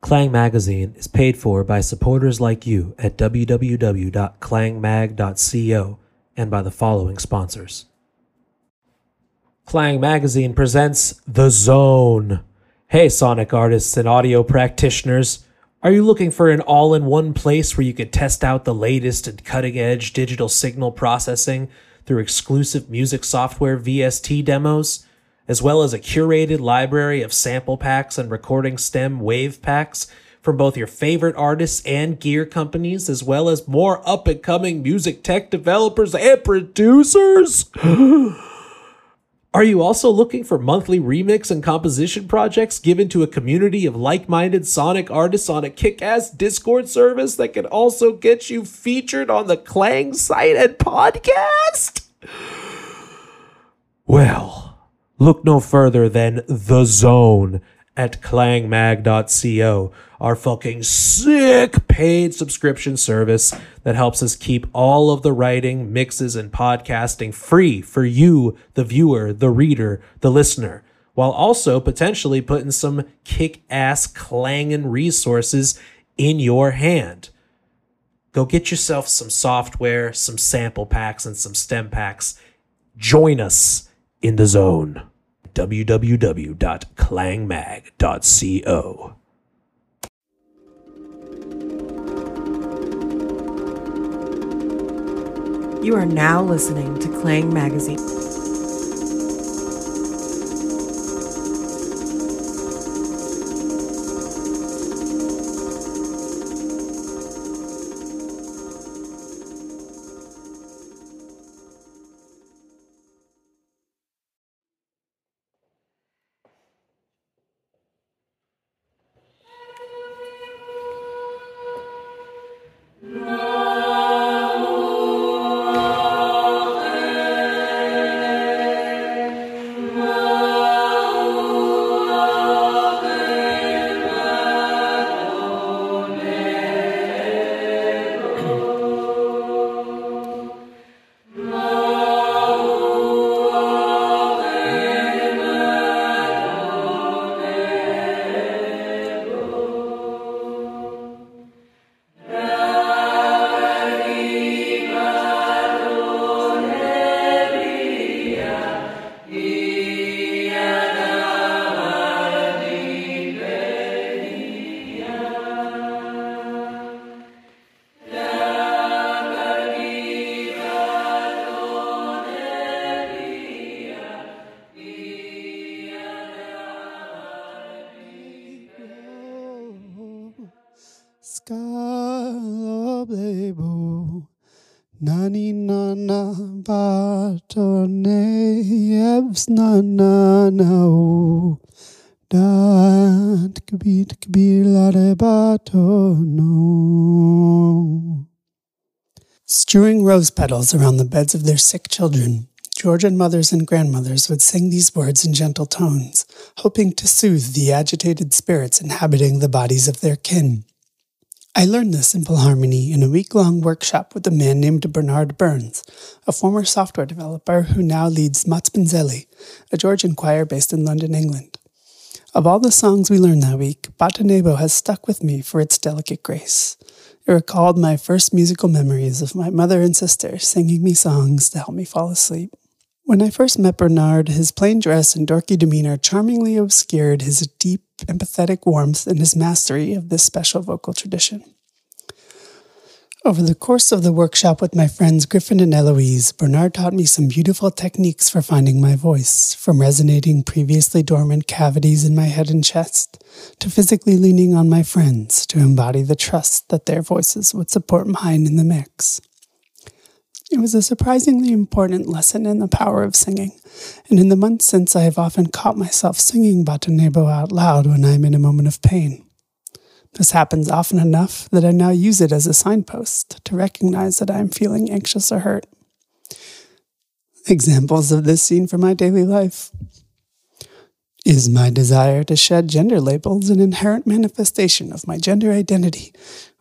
Klang Magazine is paid for by supporters like you at www.klangmag.co and by the following sponsors. Klang Magazine presents The Zone. Hey, sonic artists and audio practitioners. Are you looking for an all in one place where you could test out the latest and cutting edge digital signal processing through exclusive music software VST demos? As well as a curated library of sample packs and recording stem wave packs from both your favorite artists and gear companies, as well as more up and coming music tech developers and producers. Are you also looking for monthly remix and composition projects given to a community of like minded sonic artists on a kick ass Discord service that can also get you featured on the Klang site and podcast? Well, Look no further than The Zone at klangmag.co, our fucking sick paid subscription service that helps us keep all of the writing, mixes, and podcasting free for you, the viewer, the reader, the listener, while also potentially putting some kick ass clanging resources in your hand. Go get yourself some software, some sample packs, and some stem packs. Join us in the zone. www.klangmag.co. You are now listening to Klang Magazine. Nani nana batone bato no Strewing rose petals around the beds of their sick children, Georgian mothers and grandmothers would sing these words in gentle tones, hoping to soothe the agitated spirits inhabiting the bodies of their kin. I learned this simple harmony in a week long workshop with a man named Bernard Burns, a former software developer who now leads Maspindzeli, a Georgian choir based in London, England. Of all the songs we learned that week, Batonebo has stuck with me for its delicate grace. It recalled my first musical memories of my mother and sister singing me songs to help me fall asleep. When I first met Bernard, his plain dress and dorky demeanor charmingly obscured his deep, empathetic warmth and his mastery of this special vocal tradition. Over the course of the workshop with my friends Griffin and Eloise, Bernard taught me some beautiful techniques for finding my voice, from resonating previously dormant cavities in my head and chest, to physically leaning on my friends to embody the trust that their voices would support mine in the mix. It was a surprisingly important lesson in the power of singing, and in the months since I have often caught myself singing Batonebo out loud when I am in a moment of pain. This happens often enough that I now use it as a signpost to recognize that I am feeling anxious or hurt. Examples of this scene from my daily life. Is my desire to shed gender labels an inherent manifestation of my gender identity,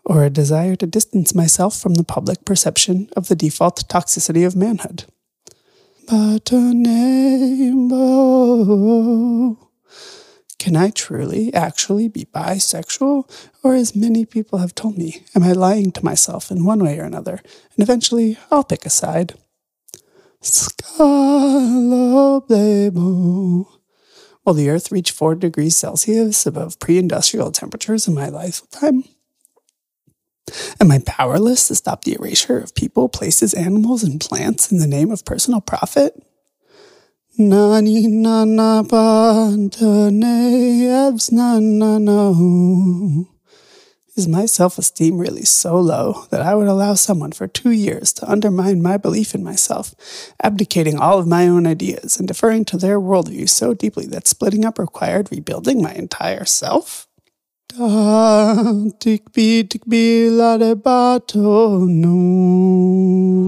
or a desire to distance myself from the public perception of the default toxicity of manhood. But a name Can I truly, actually be bisexual? Or, as many people have told me, am I lying to myself in one way or another? And eventually, I'll pick a side. Will the Earth reach 4 degrees Celsius above pre industrial temperatures in my lifetime? Am I powerless to stop the erasure of people, places, animals, and plants in the name of personal profit? Nani nana evs na na no. Is my self esteem really so low that I would allow someone for two years to undermine my belief in myself, abdicating all of my own ideas and deferring to their worldview so deeply that splitting up required rebuilding my entire self? Da tikbi tikbi la de bato no.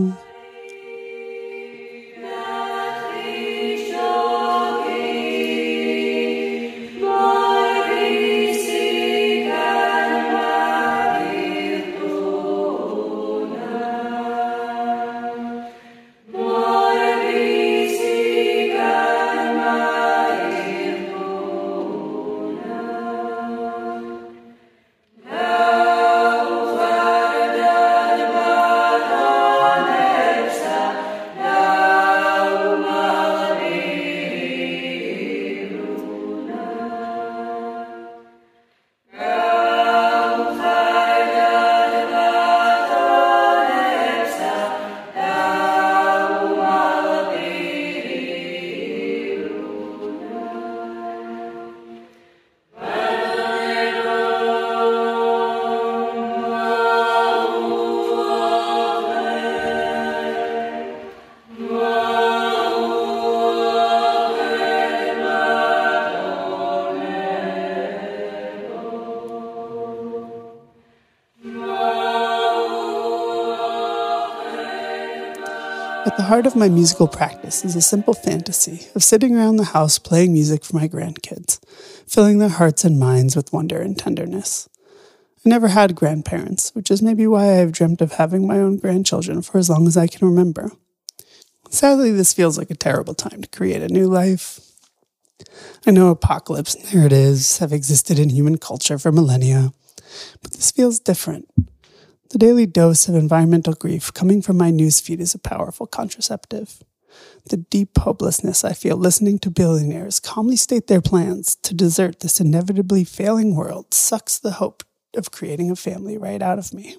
At the heart of my musical practice is a simple fantasy of sitting around the house playing music for my grandkids, filling their hearts and minds with wonder and tenderness. I never had grandparents, which is maybe why I have dreamt of having my own grandchildren for as long as I can remember. Sadly, this feels like a terrible time to create a new life. I know apocalypse narratives have existed in human culture for millennia, but this feels different. The daily dose of environmental grief coming from my newsfeed is a powerful contraceptive. The deep hopelessness I feel listening to billionaires calmly state their plans to desert this inevitably failing world sucks the hope of creating a family right out of me.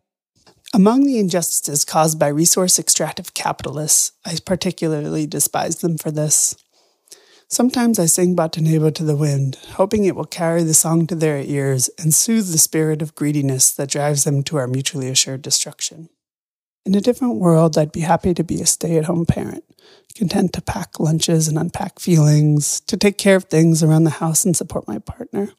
Among the injustices caused by resource extractive capitalists, I particularly despise them for this. Sometimes I sing Batonebo to the wind, hoping it will carry the song to their ears and soothe the spirit of greediness that drives them to our mutually assured destruction. In a different world, I'd be happy to be a stay at home parent, content to pack lunches and unpack feelings, to take care of things around the house and support my partner.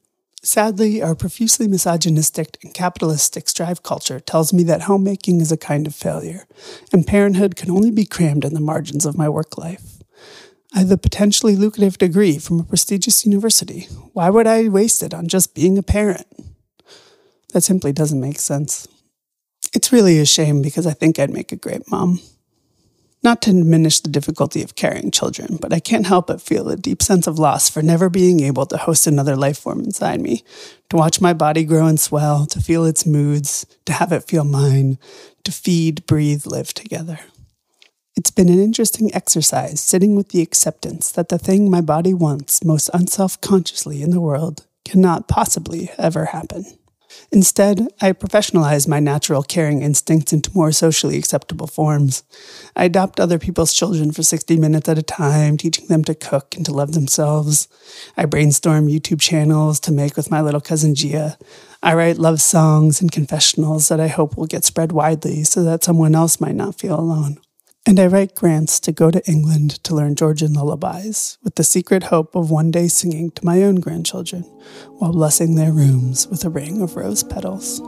Sadly, our profusely misogynistic and capitalistic strive culture tells me that homemaking is a kind of failure, and parenthood can only be crammed in the margins of my work life. I have a potentially lucrative degree from a prestigious university. Why would I waste it on just being a parent? That simply doesn't make sense. It's really a shame because I think I'd make a great mom. Not to diminish the difficulty of carrying children, but I can't help but feel a deep sense of loss for never being able to host another life form inside me, to watch my body grow and swell, to feel its moods, to have it feel mine, to feed, breathe, live together. It's been an interesting exercise sitting with the acceptance that the thing my body wants most unself consciously in the world cannot possibly ever happen. Instead, I professionalize my natural caring instincts into more socially acceptable forms. I adopt other people's children for 60 minutes at a time, teaching them to cook and to love themselves. I brainstorm YouTube channels to make with my little cousin Gia. I write love songs and confessionals that I hope will get spread widely so that someone else might not feel alone. And I write grants to go to England to learn Georgian lullabies, with the secret hope of one day singing to my own grandchildren while blessing their rooms with a ring of rose petals.